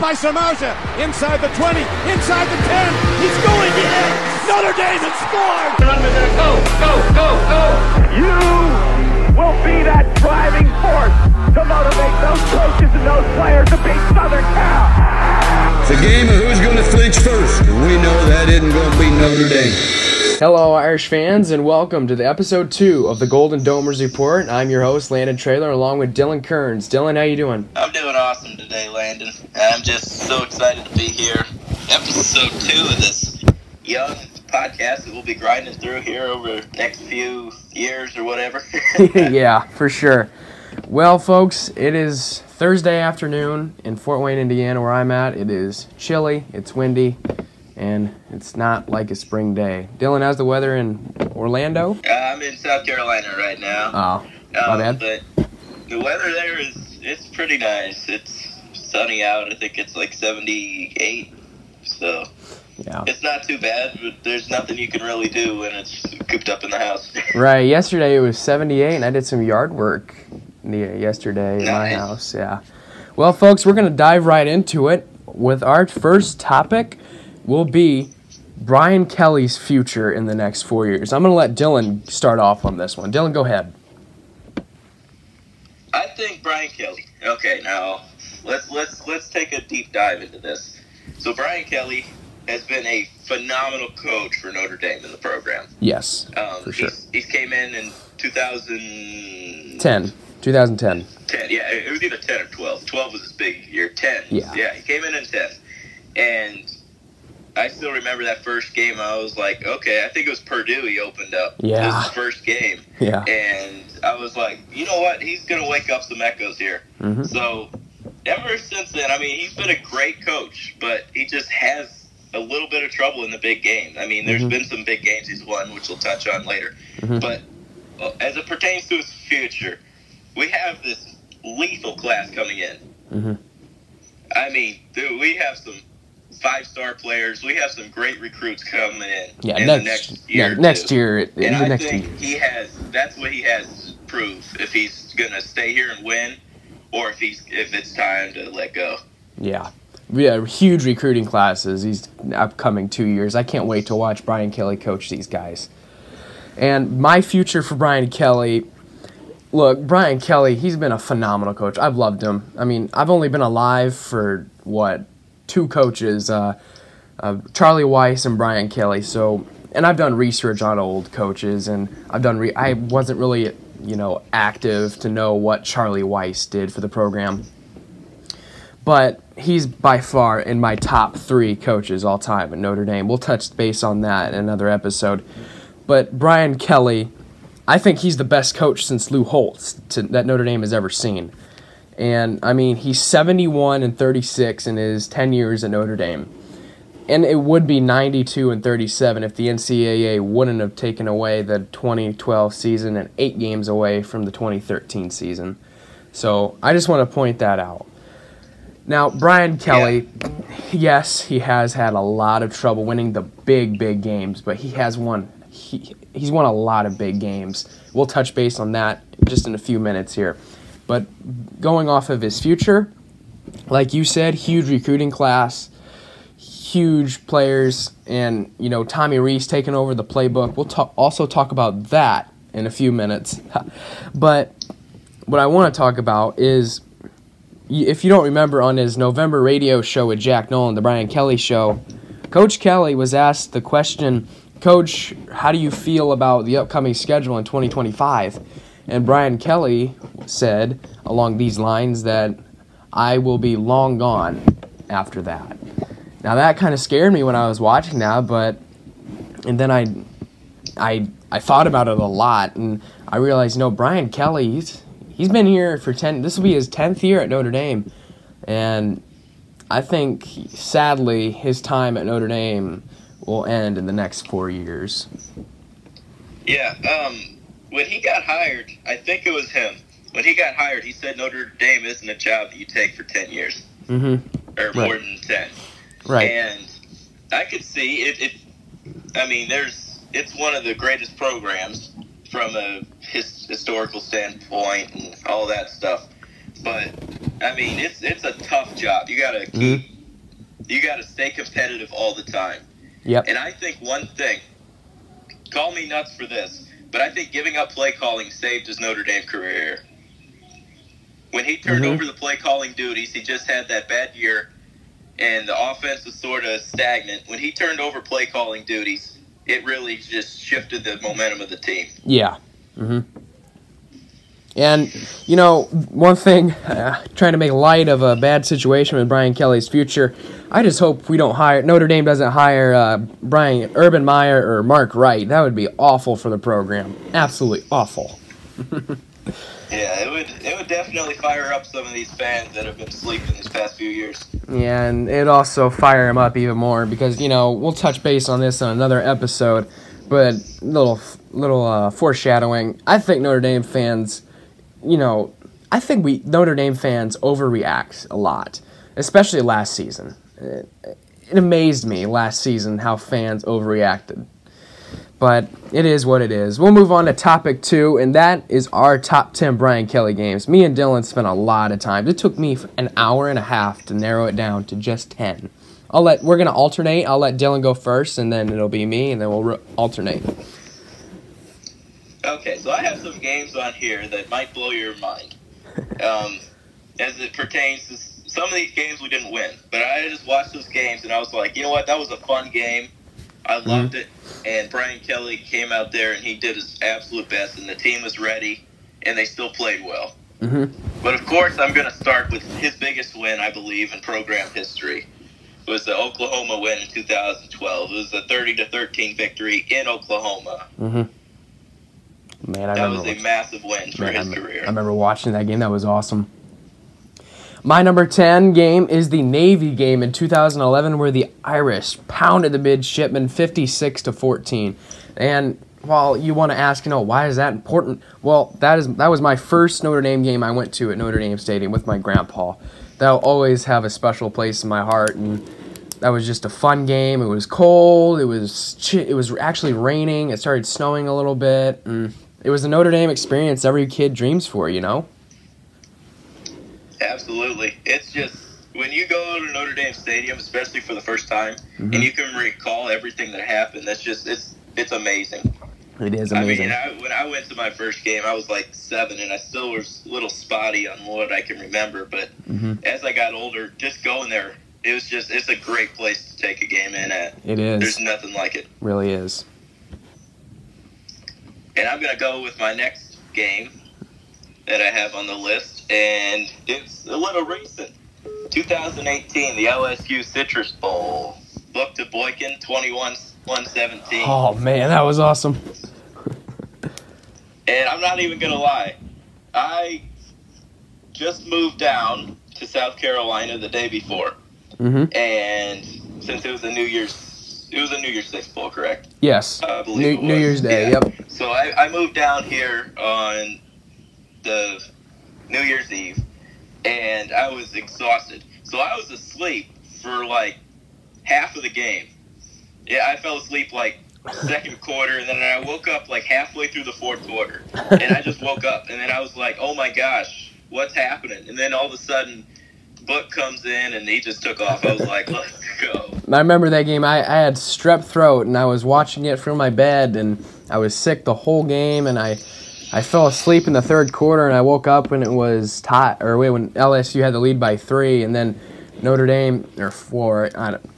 by Samardzija. Inside the 20, inside the 10. He's going in. Notre Dame has scored. Go, go, go, go. You will be that driving force to motivate those coaches and those players to beat Southern Cal. It's a game of who's going to flinch first. We know that isn't going to be Notre Dame. Hello, Irish fans, and welcome to the episode two of the Golden Domers Report. I'm your host, Landon Trailer, along with Dylan Kearns. Dylan, how you doing? I'm doing awesome today, Landon. I'm just so excited to be here. Episode two of this young podcast that we'll be grinding through here over the next few years or whatever. yeah, for sure. Well, folks, it is Thursday afternoon in Fort Wayne, Indiana, where I'm at. It is chilly, it's windy, and it's not like a spring day. Dylan, how's the weather in Orlando? Uh, I'm in South Carolina right now. Oh, my Um, bad. But the weather there is it's pretty nice. It's sunny out. I think it's like 78. So Yeah. it's not too bad, but there's nothing you can really do when it's cooped up in the house. Right. Yesterday it was 78, and I did some yard work yesterday in my house. Yeah. Well, folks, we're gonna dive right into it with our first topic. Will be Brian Kelly's future in the next four years. I'm gonna let Dylan start off on this one. Dylan, go ahead. I think Brian Kelly. Okay, now let's let's let's take a deep dive into this. So Brian Kelly has been a phenomenal coach for Notre Dame in the program. Yes, Um, for sure. he's, he's came in in 2010. 10, 2010. 10, yeah, it was either 10 or 12. 12 was his big year. 10. Yeah. Yeah, he came in in 10. And I still remember that first game. I was like, okay, I think it was Purdue he opened up. Yeah. His first game. Yeah. And I was like, you know what? He's going to wake up some echoes here. hmm So ever since then, I mean, he's been a great coach, but he just has a little bit of trouble in the big games. I mean, there's Mhm. been some big games he's won, which we'll touch on later. Mhm. But uh, as it pertains to his future, we have this lethal class coming in. hmm I mean, dude, we have some five-star players. We have some great recruits coming in. Yeah, in next, the next yeah, year. or next year, in And the I think years. he has. That's what he has to prove if he's gonna stay here and win, or if he's if it's time to let go. Yeah. Yeah, huge recruiting classes these upcoming two years. I can't wait to watch Brian Kelly coach these guys. And my future for Brian Kelly, look, Brian Kelly, he's been a phenomenal coach. I've loved him. I mean, I've only been alive for what two coaches, uh, uh, Charlie Weis and Brian Kelly. So, and I've done research on old coaches, and I've done. Re- I wasn't really, you know, active to know what Charlie Weis did for the program but he's by far in my top three coaches all time at Notre Dame. We'll touch base on that in another episode. But Brian Kelly, I think he's the best coach since Lou Holtz to, that Notre Dame has ever seen. And I mean, he's 71 and 36 in his 10 years at Notre Dame. And it would be 92 and 37 if the NCAA wouldn't have taken away the 2012 season and eight games away from the 2013 season. So I just want to point that out. Now, Brian Kelly, yes, he has had a lot of trouble winning the big, big games, but he has won. He, he's won a lot of big games. We'll touch base on that just in a few minutes here. But going off of his future, like you said, huge recruiting class, huge players, and you know Tommy Rees taking over the playbook. We'll talk, also talk about that in a few minutes. but what I want to talk about is if you don't remember on his November radio show with Jack Nolan, the Brian Kelly show, Coach Kelly was asked the question, Coach, how do you feel about the upcoming schedule in 2025? And Brian Kelly said along these lines that I will be long gone after that. Now that kind of scared me when I was watching that, but and then I I I thought about it a lot and I realized no, Brian Kelly, he's he's been here for 10 this will be his 10th year at Notre Dame and I think sadly his time at Notre Dame will end in the next 4 years. Yeah. Um, when he got hired, I think it was him. When he got hired, he said Notre Dame isn't a job that you take for ten years Mhm. or Right. more than ten. Right. And I could see it, it. I mean, there's it's one of the greatest programs from a his, historical standpoint and all that stuff. But I mean, it's it's a tough job. You gotta keep, you gotta stay competitive all the time. Yep. And I think one thing, call me nuts for this, but I think giving up play calling saved his Notre Dame career. When he turned Mhm. over the play calling duties, he just had that bad year, and the offense was sort of stagnant. When he turned over play calling duties, it really just shifted the momentum of the team. Yeah. hmm And, you know, one thing, uh, trying to make light of a bad situation with Brian Kelly's future, I just hope we don't hire, Notre Dame doesn't hire uh, Brian Urban Meyer or Mark Wright. That would be awful for the program. Absolutely awful. Yeah, it would it would definitely fire up some of these fans that have been sleeping these past few years. Yeah, and it also fire them up even more because you know we'll touch base on this on another episode, but little little uh, foreshadowing. I think Notre Dame fans, you know, I think we Notre Dame fans overreact a lot, especially last season. It, it amazed me last season how fans overreacted. But it is what it is. We'll move on to topic two, and that is our top 10 Brian Kelly games. Me and Dylan spent a lot of time. It took me an hour and a half to narrow it down to just 10. I'll let we're gonna alternate. I'll let Dylan go first, and then it'll be me, and then we'll re- alternate. Okay, so I have some games on here that might blow your mind. Um, as it pertains to some of these games we didn't win, but I just watched those games and I was like, you know what, that was a fun game. I loved it, and Brian Kelly came out there and he did his absolute best, and the team was ready, and they still played well. Mhm. But of course, I'm going to start with his biggest win, I believe, in program history. It was the Oklahoma win in 2012. It was a 30 to 13 victory in Oklahoma. Man, I That remember. was a watching- massive win for Man, I, his me- career. I remember watching that game. That was awesome. My number 10 game is the Navy game in 2011 where the Irish pounded the midshipmen 56 to 14. And while you want to ask, you know, why is that important? Well, that is that was my first Notre Dame game I went to at Notre Dame Stadium with my grandpa. That'll always have a special place in my heart and that was just a fun game. It was cold. It was it was actually raining. It started snowing a little bit. And it was a Notre Dame experience every kid dreams for, you know? Absolutely. It's just when you go to Notre Dame Stadium, especially for the first time, Mm-hmm. and you can recall everything that happened. That's just it's it's amazing. It is I amazing. mean, I, when I went to my first game, I was like seven, and I still was a little spotty on what I can remember. But Mm-hmm. as I got older, just going there, it was just it's a great place to take a game in at. It is. There's nothing like it. Really is. And I'm going to go with my next game that I have on the list, and it's a little recent. 2018, the LSU Citrus Bowl. Booked to Boykin, 21 117. Oh man, that was awesome. And I'm not even going to lie. I just moved down to South Carolina the day before. Mhm. And since it was a New Year's, it was a New Year's Six Bowl, correct? Yes. I believe New, New. Year's Day. Yeah. Yep. So I, I moved down here on the New Year's Eve, and I was exhausted. So I was asleep for like half of the game. Yeah, I fell asleep like second quarter, and then I woke up like halfway through the fourth quarter, and I just woke up, and then I was like, "Oh my gosh, what's happening?" And then all of a sudden, Book comes in, and he just took off. I was like, "Let's go." I remember that game. I, I had strep throat and I was watching it from my bed and I was sick the whole game and I I fell asleep in the third quarter and I woke up when it was tied or wait when LSU had the lead by three and then Notre Dame or four. I don't.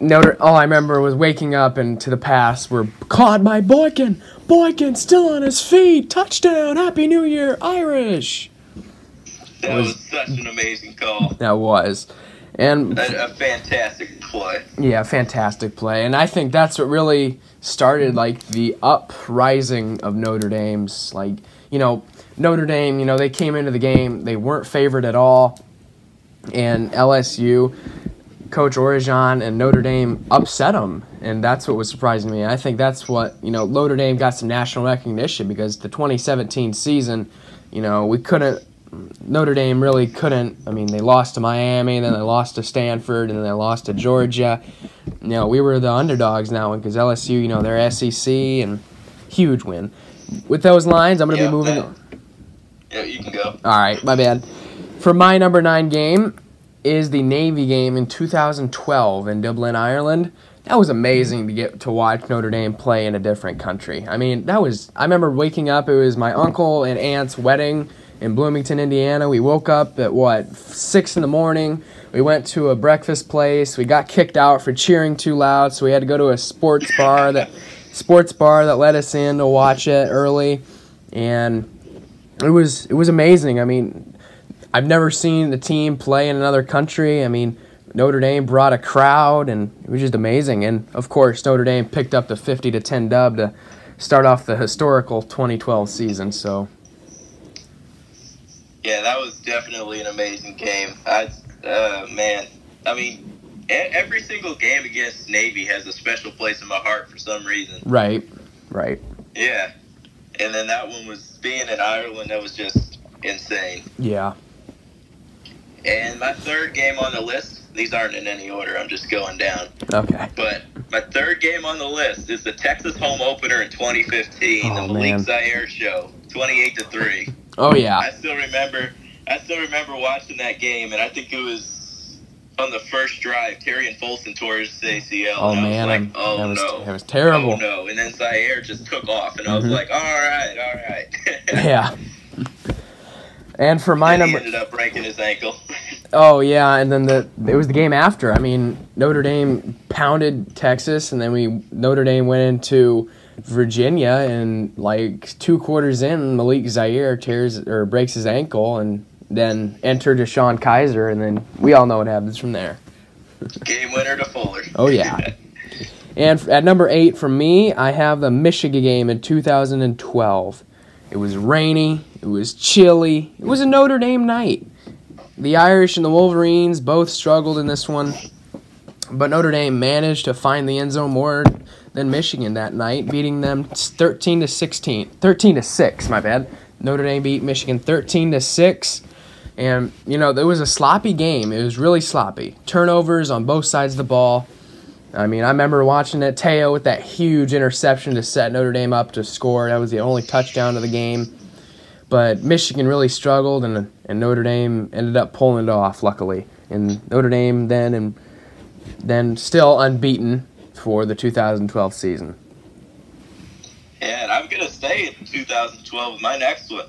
Notre, all I remember was waking up and to the pass were caught by Boykin. Boykin still on his feet. Touchdown. Happy New Year, Irish. That Was- was such an amazing call. That was. And A, a fantastic play. Yeah, fantastic play. And I think that's what really started like the uprising of Notre Dame's like, you know, Notre Dame, you know, they came into the game, they weren't favored at all. And LSU coach Orgeron and Notre Dame upset them, and that's what was surprising me. I think that's what, you know, Notre Dame got some national recognition because the 2017 season, you know, we couldn't Notre Dame really couldn't. I mean, they lost to Miami, then they lost to Stanford, and then they lost to Georgia. You know, we were the underdogs now because LSU, you know, they're SEC and huge win. With those lines, I'm going to Yeah, be moving on. Yeah, you can go. All right, my bad. For my number nine game is the Navy game in 2012 in Dublin, Ireland. That was amazing to get to watch Notre Dame play in a different country. I mean, that was. I remember waking up. It was my uncle and aunt's wedding in Bloomington, Indiana. We woke up at what six in the morning. We went to a breakfast place. We got kicked out for cheering too loud, so we had to go to a sports bar that sports bar that let us in to watch it early, and it was it was amazing. I mean, I've never seen the team play in another country. I mean, Notre Dame brought a crowd, and it was just amazing. And of course, Notre Dame picked up the 50 to 10 dub to start off the historical 2012 season. So, Yeah, that was definitely an amazing game. I, uh, man, I mean, every single game against Navy has a special place in my heart for some reason. right, right, Yeah, and then that one was being in Ireland. That was just insane. yeah, And my third game on the list. These aren't in any order. I'm just going down. okay, But my third game on the list is the Texas home opener in 2015, Oh, the Malik man. Zaire show, 28 to three. Oh yeah, I still remember. I still remember watching that game, and I think it was on the first drive. Tarean Folston tore his ACL. Oh, man, like, oh that was- no, that was terrible. Oh no! And then Zaire just took off, and I was Mhm. like, all right, all right. yeah. And for my And number, ended up breaking his ankle. Oh yeah, and then the it was the game after. I mean, Notre Dame pounded Texas, and then we Notre Dame went into Virginia, and like two quarters in, Malik Zaire tears or breaks his ankle, and then enter DeShone Kizer, and then we all know what happens from there. Game winner to Fuller. Oh, yeah. And at number eight for me, I have the Michigan game in 2012. It was rainy, it was chilly, it was a Notre Dame night. The Irish and the Wolverines both struggled in this one, but Notre Dame managed to find the end zone more than Michigan that night, beating them 13 to 16, 13 to 6, my bad. Notre Dame beat Michigan 13 to 6. And, you know, it was a sloppy game. It was really sloppy. Turnovers on both sides of the ball. I mean, I remember watching it. Te'o with that huge interception to set Notre Dame up to score. That was the only touchdown of the game. But Michigan really struggled, and and Notre Dame ended up pulling it off. Luckily, and Notre Dame then and then still unbeaten for the 2012 season. Yeah, and I'm gonna stay in 2012 with my next one.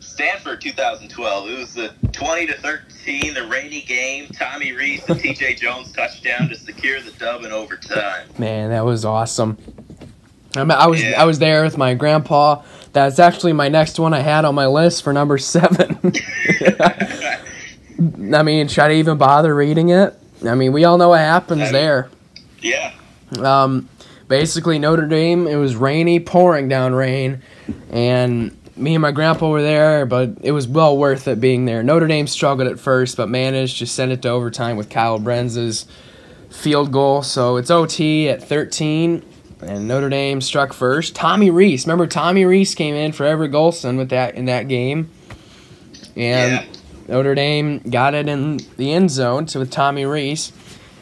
Stanford 2012. It was the 20 to 13, the rainy game. Tommy Rees and T.J. Jones touchdown to secure the dub in overtime. Man, that was awesome. I, mean, I was Yeah. I was there with my grandpa. That's actually my next one I had on my list for number seven. I mean, should I even bother reading it? I mean, we all know what happens I mean- there. Yeah, Um, basically, Notre Dame, it was rainy, pouring down rain, and me and my grandpa were there, but it was well worth it being there. Notre Dame struggled at first, but managed to send it to overtime with Kyle Brindza's field goal. So it's OT at 13, and Notre Dame struck first. Tommy Rees, remember Tommy Rees came in for Everett Golson with that in that game, and yeah. Notre Dame got it in the end zone to with Tommy Rees,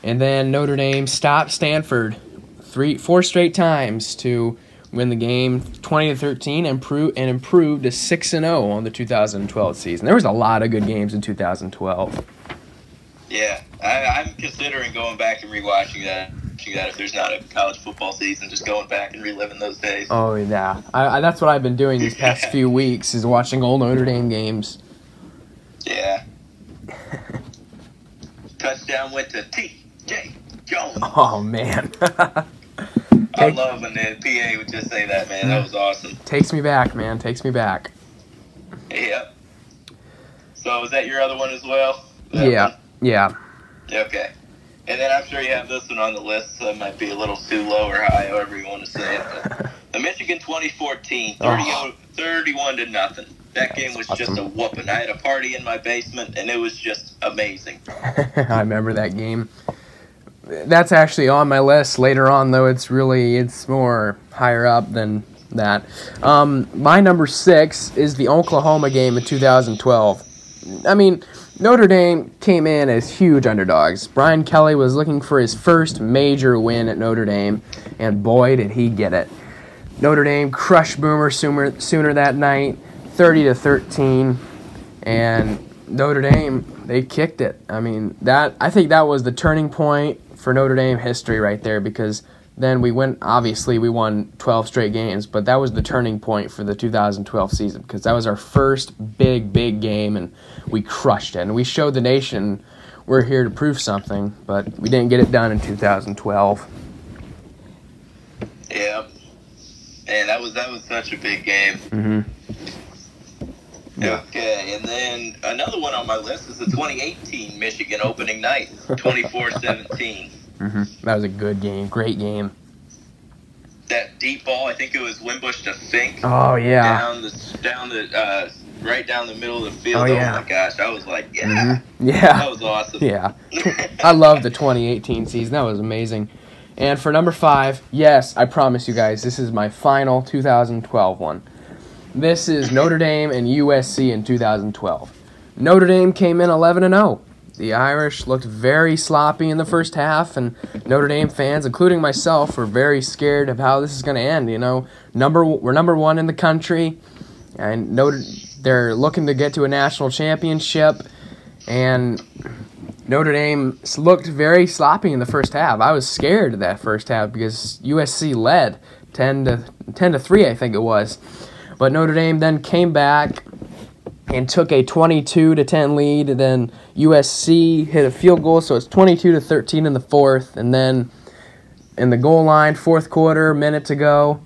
and then Notre Dame stopped Stanford three, four straight times to win the game, twenty to thirteen, and improve and improved to six and zero on the 2012 season. There was a lot of good games in 2012. Yeah, I, I'm considering going back and rewatching that. That if there's not a college football season, just going back and reliving those days. Oh yeah, I, I, that's what I've been doing these past few weeks is watching old Notre Dame games. Yeah. Touchdown went to Jones. Oh man, I love when the PA would just say that, man. That was awesome. takes me back, man, takes me back. Yep. So is that your other one as well? That Yeah, one? yeah. Okay. And then I'm sure you have this one on the list, so it might be a little too low or high, however you want to say it. But the Michigan 2014, 30, Oh. 31 to nothing. That game was just a whooping. I had a party in my basement, and it was just amazing. I remember that game. That's actually on my list later on, though. It's really it's more higher up than that. Um, my number six is the Oklahoma game in 2012. I mean, Notre Dame came in as huge underdogs. Brian Kelly was looking for his first major win at Notre Dame, and boy, did he get it. Notre Dame crushed Boomer sooner, sooner that night, 30 to 13, and Notre Dame, they kicked it. I mean, that I think that was the turning point for Notre Dame history right there because then we went obviously we won 12 straight games, but that was the turning point for the 2012 season because that was our first big big game and we crushed it. And we showed the nation we're here to prove something, but we didn't get it done in 2012. Yeah. And that was that was such a big game. Mhm. Yeah. Okay, and then another one on my list is the 2018 Michigan opening night, 24-17. Mhm. That was a good game, great game. That deep ball, I think it was Wimbush to Finke. Oh yeah. Down the down the uh, right down the middle of the field. Oh, Oh, yeah. my gosh, I was like, yeah, Mhm. Yeah. that was awesome. Yeah. I love the 2018 season. That was amazing. And for number five, yes, I promise you guys, this is my final 2012 one. This is Notre Dame and USC in 2012. Notre Dame came in 11 and 0. The Irish looked very sloppy in the first half, and Notre Dame fans, including myself, were very scared of how this is going to end. You know, number we're number one in the country, and Notre they're looking to get to a national championship, and Notre Dame looked very sloppy in the first half. I was scared of that first half because USC led 10 to 10 to 3 I think it was. But Notre Dame then came back and took a 22 to 10 lead and then USC hit a field goal so it's 22 to 13 in the fourth and then in the goal line fourth quarter minute to go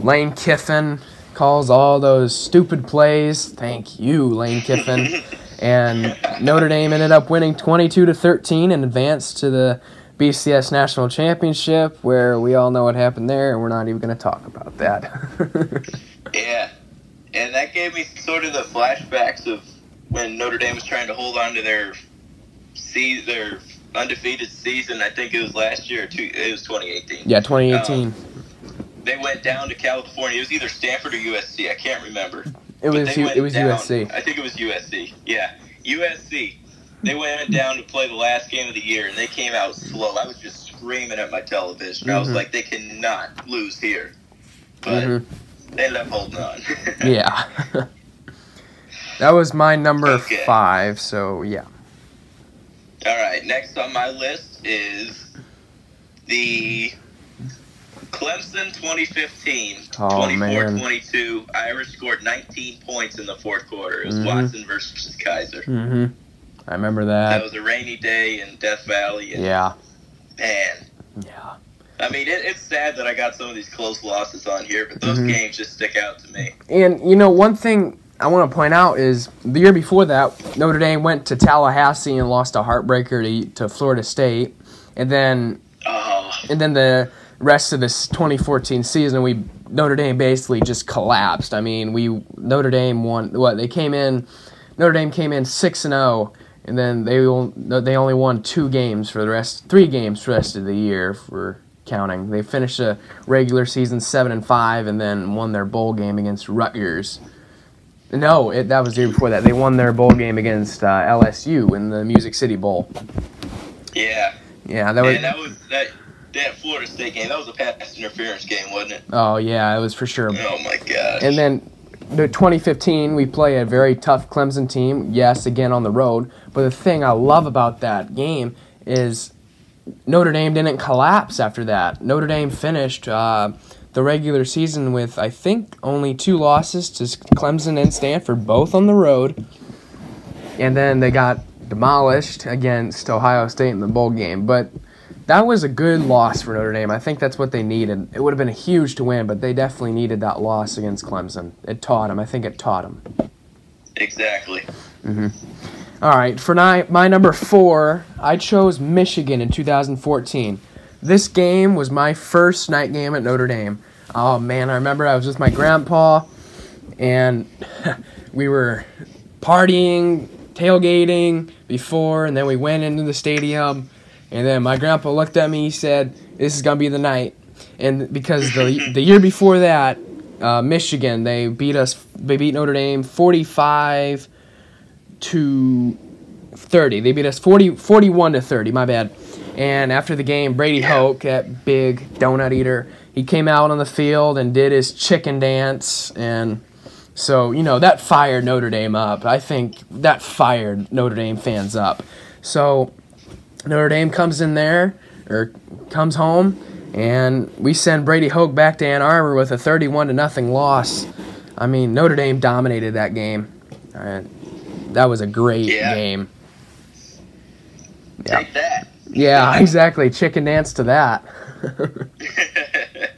Lane Kiffin calls all those stupid plays. Thank you, Lane Kiffin. and Notre Dame ended up winning 22 to 13 and advanced to the BCS National Championship, where we all know what happened there, and we're not even going to talk about that. Yeah, and that gave me sort of the flashbacks of when Notre Dame was trying to hold on to their see their undefeated season. I think it was last year. Or two, it was 2018. yeah, 2018. They went down to California. It was either Stanford or USC. I can't remember. it was U- it was down- USC. I think it was USC. Yeah, USC. They went down to play the last game of the year, and they came out slow. I was just screaming at my television. I was Mhm. like, they cannot lose here. But Mhm. They ended up holding on. Yeah. that was my number Okay. five. So yeah. All right, next on my list is the Clemson 2015 Oh, 24-22. Irish scored 19 points in the fourth quarter. It was Mhm. Watson versus Kizer. hmm I remember That that. was a rainy day in Death Valley, and Yeah. man, Yeah. I mean, it, it's sad that I got some of these close losses on here, but those Mhm. games just stick out to me. And you know, one thing I want to point out is the year before that, Notre Dame went to Tallahassee and lost a heartbreaker to, to Florida State, and then Oh, and then the rest of this 2014 season, we Notre Dame basically just collapsed. I mean, we Notre Dame won what they came in. Notre Dame came in six and zero, and then they they only won two games for the rest, three games for the rest of the year for counting. They finished the regular season seven and five, and then won their bowl game against Rutgers. No, it, that was the year before that. They won their bowl game against uh, LSU in the Music City Bowl. yeah. Yeah, that was. that was that that Florida State game. That was a pass interference game, wasn't it? Oh yeah, it was for sure. Oh my gosh. And then the 2015, we play a very tough Clemson team. Yes, again on the road. But the thing I love about that game is Notre Dame didn't collapse after that. Notre Dame finished uh, the regular season with I think only two losses to Clemson and Stanford, both on the road. And then they got demolished against Ohio State in the bowl game. But that was a good loss for Notre Dame. I think that's what they needed. It would have been a huge to win, but they definitely needed that loss against Clemson. It taught them. I think it taught them. exactly. All right, for my, my number four, I chose Michigan in 2014. This game was my first night game at Notre Dame. Oh man, I remember I was with my grandpa, and we were partying, tailgating before, and then we went into the stadium, and then my grandpa looked at me. He said, "This is gonna be the night," and because the the year before that, uh, Michigan they beat us. They beat Notre Dame 45 to 30. They beat us 40, 41 to 30, my bad. And after the game, Brady Hoke, that big donut eater, he came out on the field and did his chicken dance and So, you know, that fired Notre Dame up. I think that fired Notre Dame fans up. So, Notre Dame comes in there, or comes home, and we send Brady Hoke back to Ann Arbor with a 31 to nothing loss. I mean, Notre Dame dominated that game. That was a great Yeah. game. Yeah. Take that. Yeah, exactly. Chicken dance to that.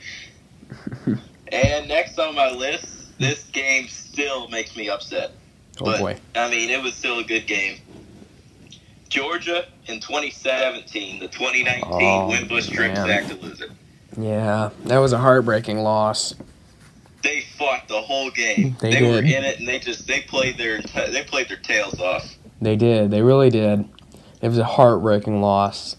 and next on my list, this game still makes me upset. Oh but, boy. I mean, it was still a good game. Georgia in 2017, the 2019 Oh, Wimbush trip man. back to lose it. Yeah, that was a heartbreaking loss. They fought the whole game. They were in it, and they just they played their they played their tails off. They did. They really did. It was a heartbreaking loss.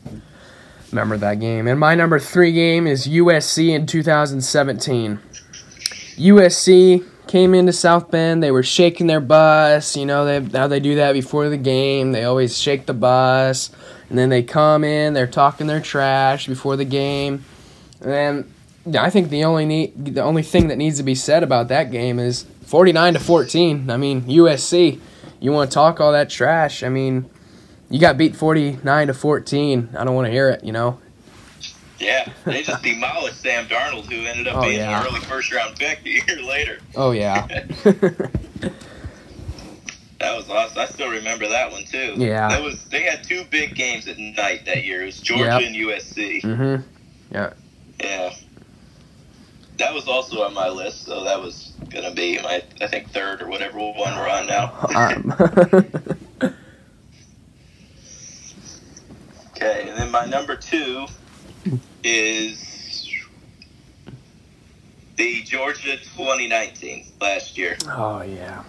Remember that game. And my number three game is USC in 2017. USC came into South Bend. They were shaking their bus. You know they, how they do that before the game. They always shake the bus. And then they come in. They're talking their trash before the game. And I think the only need, the only thing that needs to be said about that game is 49 to 14. I mean USC. You want to talk all that trash? I mean, you got beat 49 to 14. I don't want to hear it, you know. Yeah, they just demolished Sam Darnold, who ended up Oh, being yeah. an early first round pick a year later. Oh yeah. That was awesome. I still remember that one too. Yeah. that was they had two big games at night that year. It was Georgia Yep. and USC. mhm. Yeah. Yeah. That was also on my list, so that was gonna be my I think third or whatever one we're on now. Um, Okay, and then my number two is the Georgia 2019 last year. oh yeah.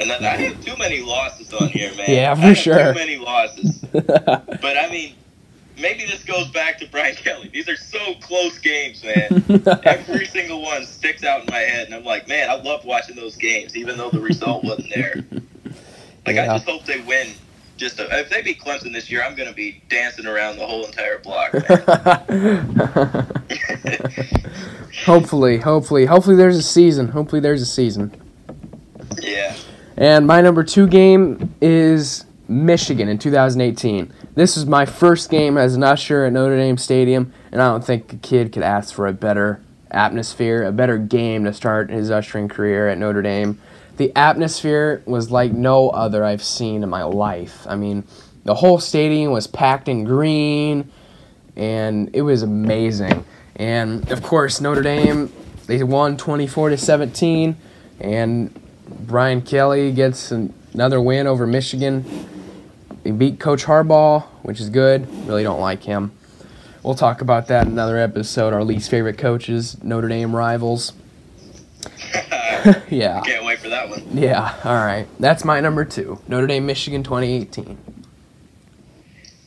And then I had too many losses on here, man. Yeah, for sure. Too many losses. But I mean, maybe this goes back to Brian Kelly. These are so close games, man. Every single one sticks out in my head, and I'm like, man, I love watching those games, even though the result wasn't there. Like, Yeah. I just hope they win. Just to, if they beat Clemson this year, I'm gonna be dancing around the whole entire block. Man. hopefully, hopefully, hopefully there's a season. Hopefully there's a season. yeah, And my number two game is Michigan in 2018. This was my first game as an usher at Notre Dame Stadium, and I don't think a kid could ask for a better atmosphere, a better game to start his ushering career at Notre Dame. The atmosphere was like no other I've seen in my life. I mean, the whole stadium was packed in green, and it was amazing. And of course, Notre Dame they won 24 to 17, and Brian Kelly gets an- another win over Michigan. They beat Coach Harbaugh, which is good. Really don't like him. We'll talk about that in another episode. Our least favorite coaches, Notre Dame rivals. yeah. can't wait for that one. Yeah, all right. That's my number two. Notre Dame, Michigan 2018.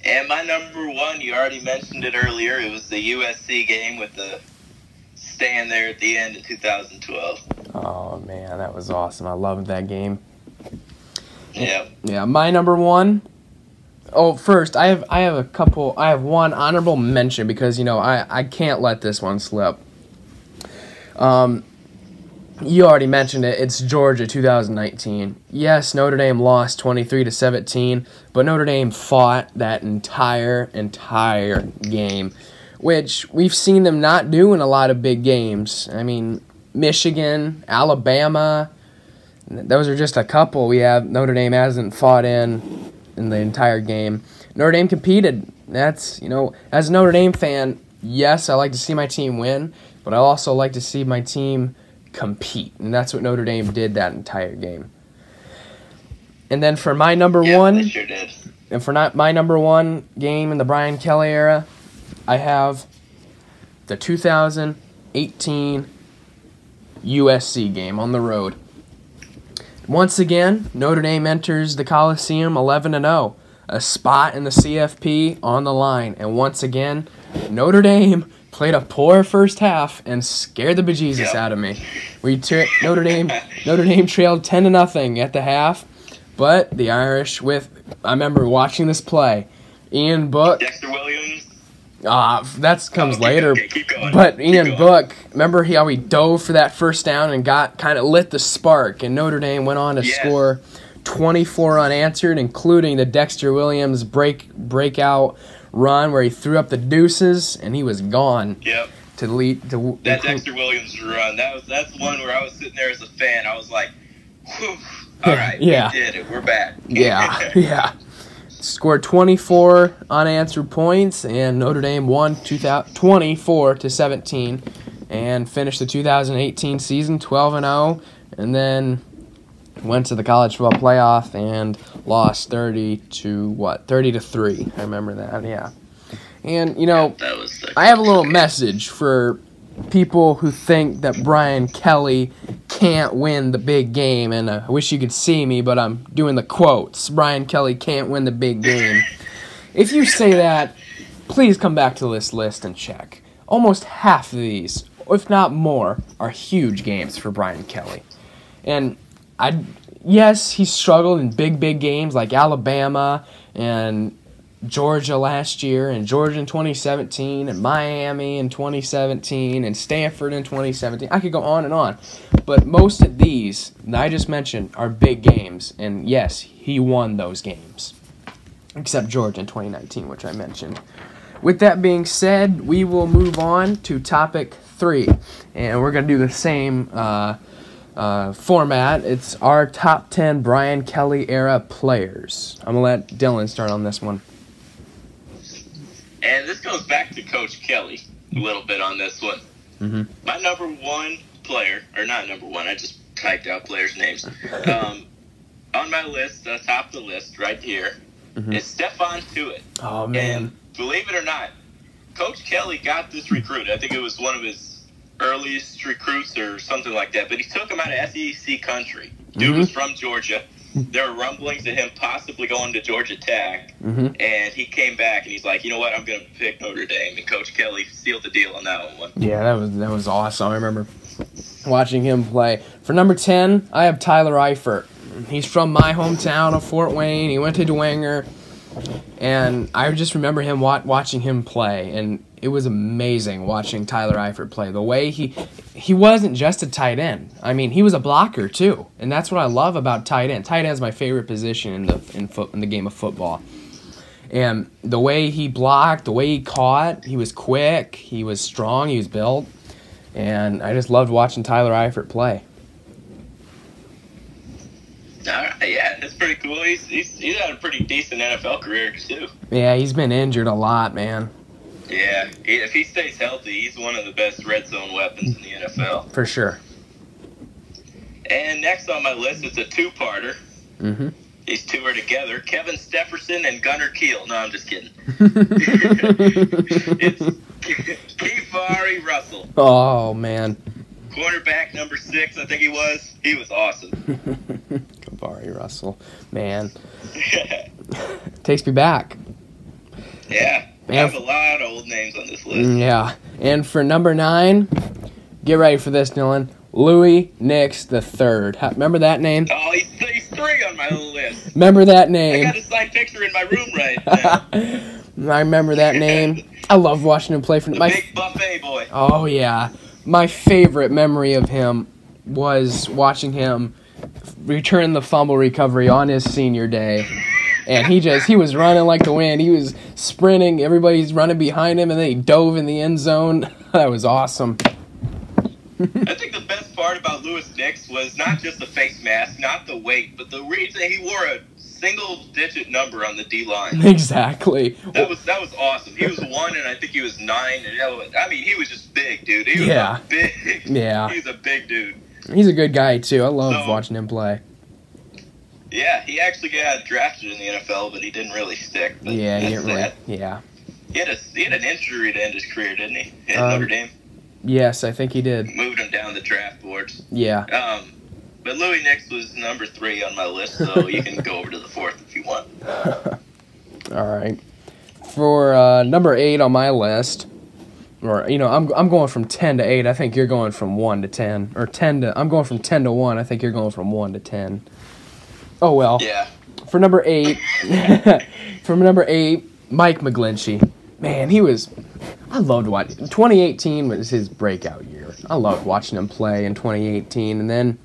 And my number one, you already mentioned it earlier. It was the USC game with the stand there at the end in 2012. Oh, man, that was awesome. I loved that game. Yeah. Yeah, my number one. Oh, first, I have I have a couple. I have one honorable mention because you know I I can't let this one slip. Um, you already mentioned it. It's Georgia 2019. Yes, Notre Dame lost 23 to 17, but Notre Dame fought that entire entire game, which we've seen them not do in a lot of big games. I mean, Michigan, Alabama, those are just a couple we have Notre Dame hasn't fought in in the entire game. Notre Dame competed. That's, you know, as a Notre Dame fan, yes, I like to see my team win, but I also like to see my team compete. And that's what Notre Dame did that entire game. And then for my number Yeah, one, sure and for not my number one game in the Brian Kelly era, I have the 2018 USC game on the road. Once again, Notre Dame enters the Coliseum 11 and 0, a spot in the CFP on the line, and once again, Notre Dame played a poor first half and scared the bejesus Yep. out of me. We tra- Notre Dame Notre Dame trailed 10 to nothing at the half, but the Irish with I remember watching this play. Ian Book Dexter Williams. Ah, that comes later. okay, keep going. But Ian. Book, remember he, how he dove for that first down and got kind of lit the spark, and Notre Dame went on to Yes. score 24 unanswered, including the Dexter Williams break breakout run where he threw up the deuces and he was gone Yep. to lead to That include- Dexter Williams run. That was that's one where I was sitting there as a fan. I was like, Whew, all right, Yeah. we did it. We're back. Yeah, yeah. Scored 24 unanswered points, and Notre Dame won 2000 24 to 17, and finished the 2018 season 12 and 0, and then went to the college football playoff and lost 30 to what 30 to three. I remember that. Yeah, and you know. that was. The I have a little message for people who think that Brian Kelly can't win the big game, and uh, I wish you could see me, but I'm doing the quotes. Brian Kelly can't win the big game. If you say that, please come back to this list and check. Almost half of these, if not more, are huge games for Brian Kelly. And I, yes, he struggled in big, big games like Alabama and Georgia last year, and Georgia in 2017, and Miami in 2017, and Stanford in 2017. I could go on and on. But most of these that I just mentioned are big games, and yes, he won those games. Except Georgia in 2019, which I mentioned. With that being said, we will move on to topic three, and we're going to do the same uh, uh, format. It's our top 10 Brian Kelly era players. I'm going to let Dylan start on this one. And this goes back to Coach Kelly a little bit on this one. Mhm. My number one player, or not number one, I just typed out players' names. Um, on my list, uh, top of the list right here, Mhm. is Stephon Tuitt. Oh, man. And believe it or not, Coach Kelly got this recruit. I think it was one of his earliest recruits or something like that. But he took him out of SEC country. Dude Mhm. was from Georgia. There were rumblings of him possibly going to Georgia Tech. Mhm. And he came back and he's like, you know what, I'm going to pick Notre Dame. And Coach Kelly sealed the deal on that one. Yeah, that was that was awesome. I remember watching him play. For number ten, I have Tyler Eifert. He's from my hometown of Fort Wayne. He went to Dwenger, and I just remember him wa- watching him play, and it was amazing watching Tyler Eifert play. The way he he wasn't just a tight end. I mean, he was a blocker too, and that's what I love about tight end. Tight end is my favorite position in the in foot in the game of football. And the way he blocked, the way he caught, he was quick, he was strong, he was built. And I just loved watching Tyler Eifert play. All right, yeah, that's pretty cool. He's, he's, he's had a pretty decent NFL career, too. Yeah, he's been injured a lot, man. Yeah, if he stays healthy, he's one of the best red zone weapons in the NFL. For sure. And next on my list is a two-parter. hmm These two are together: Kevin Stepherson and Gunner Kiel. No, I'm just kidding. it's KeiVarae Russell, oh, man. cornerback number six. I think he was. He was awesome. KeiVarae Russell. Man. Takes me back. yeah, Man. have a lot of old names on this list. Mm, Yeah. And for number nine, get ready for this, Dylan. Louis Nix the third. Remember that name? Oh, he's, he's three on my list. Remember that name? I got a signed picture in my room right now. I remember that name. I love watching him play for The my. big buffet boy. Oh yeah, my favorite memory of him was watching him return the fumble recovery on his senior day. And he just he was running like the wind. He was sprinting, everybody's running behind him and then he dove in the end zone. that was awesome. I think the best part about Louis Nix was not just the face mask, not the weight, but the reason he wore a single digit number on the D line. Exactly. That was that was awesome. He was one, and I think he was nine. And was, I mean, he was just big, dude. He was Yeah. big. Yeah. He's a big dude. He's a good guy too. I love So- watching him play. Yeah, he actually got drafted in the NFL, but he didn't really stick. Yeah, he didn't really. Yeah. He had a he had an injury to end his career, didn't he? At Um, Notre Dame Yes, I think he did. moved him down the draft boards. Yeah. Um, but Louis Nix was number three on my list, so you can go over to the fourth if you want. All right. For uh, number eight on my list, or you know, I'm I'm going from ten to eight. I think you're going from one to ten, or ten to. I'm going from ten to one. I think you're going from one to ten. Oh well. Yeah. For number eight, from number eight, Mike McGlinchey. Man, he was I loved watching. 2018 was his breakout year. I loved watching him play in 2018, and then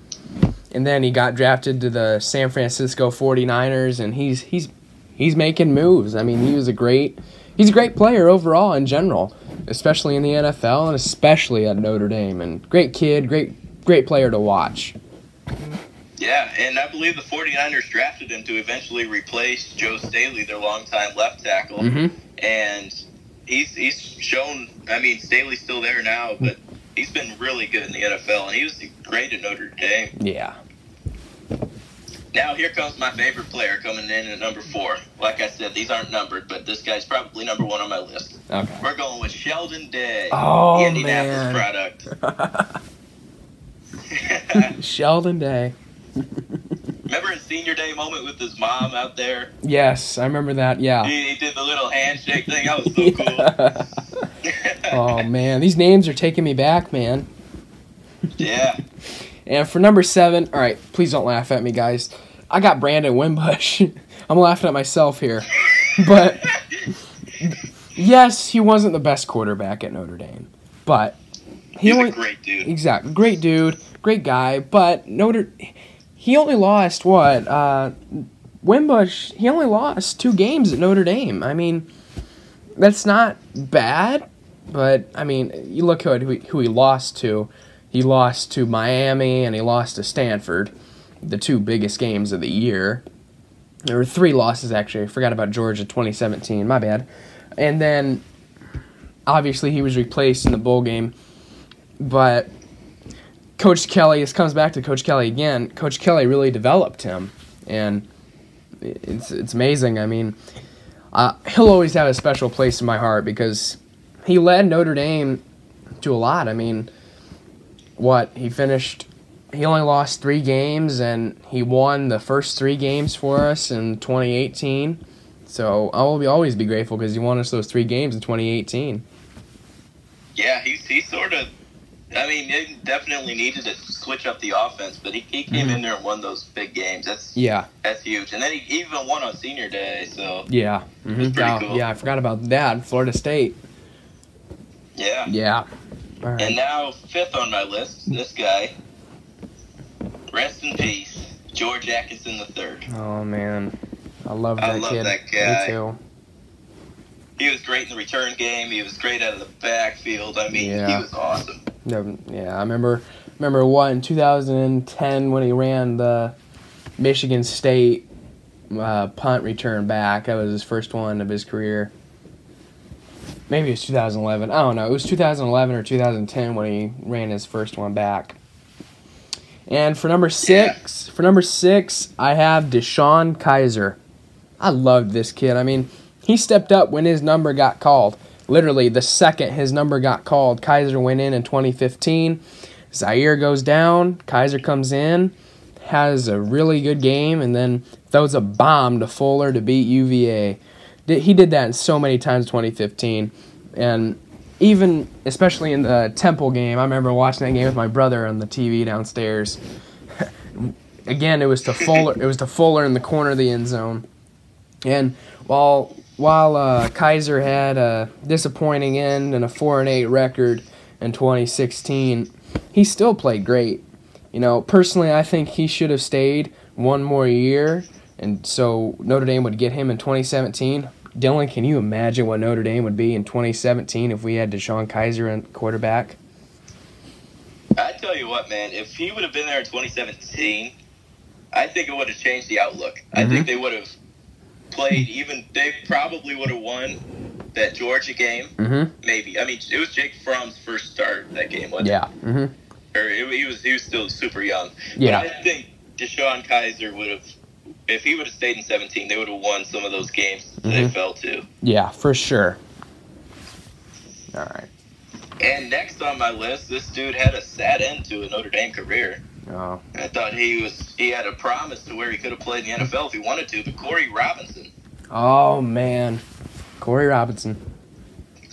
and then he got drafted to the San Francisco 49ers, and he's he's he's making moves. I mean, he was a great he's a great player overall in general, especially in the NFL and especially at Notre Dame. And great kid, great great player to watch. Yeah, and I believe the 49ers drafted him to eventually replace Joe Staley, their longtime left tackle. Mhm. And he's he's shown. I mean, Staley's still there now, but he's been really good in the NFL, and he was great at Notre Dame. Yeah. Now here comes my favorite player coming in at number four. Like I said, these aren't numbered, but this guy's probably number one on my list. Okay. We're going with Sheldon Day, Oh, the Indianapolis man. product. Sheldon Day. Remember his senior day moment with his mom out there? Yes, I remember that. Yeah. He, he did the little handshake thing. That was so cool. oh man, these names are taking me back, man. yeah. And for number seven, all right, please don't laugh at me, guys. I got Brandon Wimbush. I'm laughing at myself here, but yes, he wasn't the best quarterback at Notre Dame, but he He's only a great dude. exactly great dude, great guy. But Notre, he only lost what? Uh, Wimbush, he only lost two games at Notre Dame. I mean, that's not bad, but I mean, you look who who he, who he lost to. He lost to Miami and he lost to Stanford, the two biggest games of the year. There were three losses actually. I forgot about Georgia 2017. My bad. And then obviously he was replaced in the bowl game, but Coach Kelly, this comes back to Coach Kelly again. Coach Kelly really developed him, and it's it's amazing. I mean, uh, he'll always have a special place in my heart because he led Notre Dame to a lot. I mean, what he finished, he only lost three games, and he won the first three games for us in 2018. So I will be always be grateful because he won us those three games in 2018. Yeah, he's he sort of. I mean, they definitely needed to switch up the offense, but he, he came in there and won those big games. That's Yeah, that's huge. And then he even won on senior day. So yeah, hmm pretty cool. yeah. I forgot about that. Florida State. yeah. Yeah. Right. And now fifth on my list, this guy. Rest in peace, George Atkinson the third. Oh man, I love that I love kid. that guy. Me too. He was great in the return game. He was great out of the backfield. I mean, Yeah. he was awesome. No, yeah, I remember. Remember what in 2010 when he ran the Michigan State uh, punt return back. That was his first one of his career. Maybe it was 2011. I don't know. It was 2011 or 2010 when he ran his first one back. And for number six, for number six, I have DeShone Kizer. I loved this kid. I mean, he stepped up when his number got called. Literally, the second his number got called, Kizer went in in 2015. Zaire goes down, Kizer comes in, has a really good game, and then throws a bomb to Fuller to beat UVA. He did that so many times 2015. And even, especially in the Temple game, I remember watching that game with my brother on the TV downstairs. Again, it was to Fuller. it was to Fuller in the corner of the end zone. And while while uh, Kizer had a disappointing end and a four and eight record in 2016, he still played great. You know, personally, I think he should have stayed one more year, and so Notre Dame would get him in 2017. Dylan, can you imagine what Notre Dame would be in 2017 if we had DeShone Kizer in quarterback? I tell you what, man, if he would have been there in 2017, I think it would have changed the outlook. I Mm-hmm. think they would have played even. They probably would have won that Georgia game. Mm-hmm. Maybe. I mean, it was Jake Fromm's first start that game, wasn't Yeah. Mm-hmm. Or it, he was he was still super young. Yeah. But I think DeShone Kizer would have. If he would have stayed in 17, they would have won some of those games that they fell to. Yeah, for sure. All right. And next on my list, this dude had a sad end to a Notre Dame career. Oh, I thought he was he had a promise to where he could have played in the NFL if he wanted to. But Corey Robinson, oh man, Corey Robinson.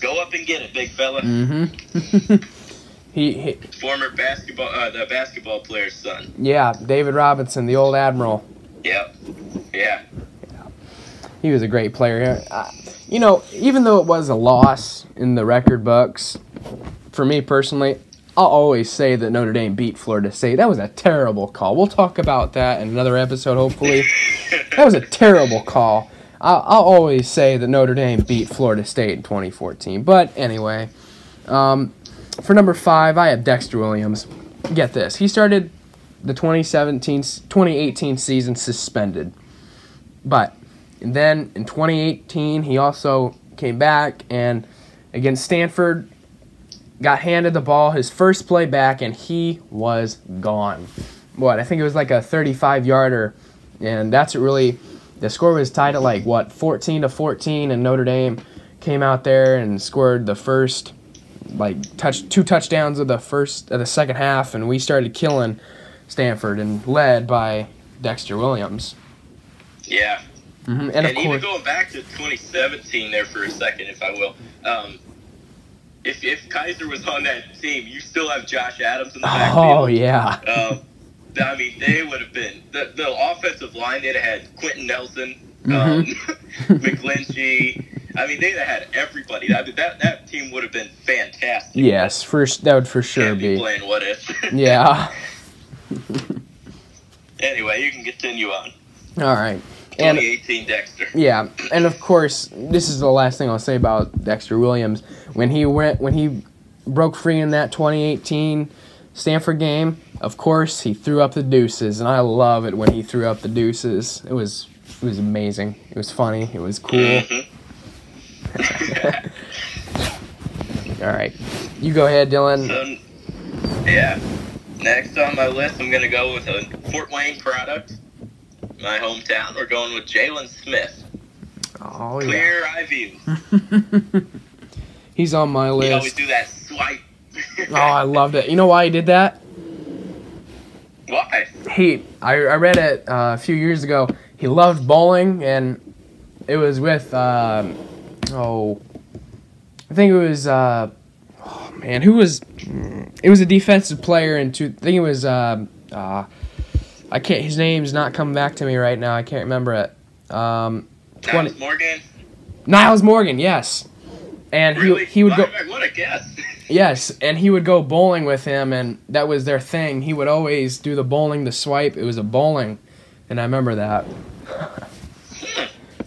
go up and get it, big fella. Mm-hmm. he, he, Former basketball, uh, the basketball player's son. yeah, David Robinson, the old admiral. Yep. Yeah. He he was a great player. Uh, you know, even though it was a loss in the record books, for me personally, I'll always say that Notre Dame beat Florida State. That was a terrible call. We'll talk about that in another episode, hopefully. that was a terrible call. I'll, I'll always say that Notre Dame beat Florida State in 2014. But anyway, um, for number five, I have Dexter Williams. Get this. He started the 2017 2018 season suspended. But then in 2018, he also came back and against Stanford got handed the ball his first play back and he was gone. What, I think it was like a 35 yarder and that's really the score was tied at like what 14 to 14 and Notre Dame came out there and scored the first like touch two touchdowns of the first of the second half and we started killing Stanford and led by Dexter Williams. Yeah. hmm And, And, of even going back to 2017 there for a second, if I will. Um, if, if Kizer was on that team, you still have Josh Adams in the backfield. oh yeah, Um, I mean, they would have been the, the offensive line. They'd have had Quenton Nelson, um, Mm-hmm. McGlinchey. I mean, they'd have had everybody. That that, that team would have been fantastic. yes, first that would for sure Can't be be. playing what if. Yeah. anyway, you can continue on. All right. And 2018 Dexter. Yeah, and of course, this is the last thing I'll say about Dexter Williams. When he went, when he broke free in that 2018 Stanford game, of course, he threw up the deuces, and I love it when he threw up the deuces. It was, it was amazing. It was funny. It was cool. Mhm. All right, you go ahead, Dylan. So, yeah. Next on my list, I'm going to go with a Fort Wayne product. My hometown. We're going with Jaylon Smith. Oh yeah, Clear eye view. he's on my list. You always do that swipe. Oh, I loved it. You know why he did that? Why? he I, I read it uh, a few years ago he loved bowling and it was with um, oh i think it was uh, man who was it was a defensive player and two, i think it was um uh, i can't his name's not coming back to me right now i can't remember it um, 20, Nyles Morgan? nyles morgan yes and Really? he, he would go What- a guess. Yes, and he would go bowling with him, and that was their thing. He would always do the bowling, the swipe. It was a bowling, and I remember that.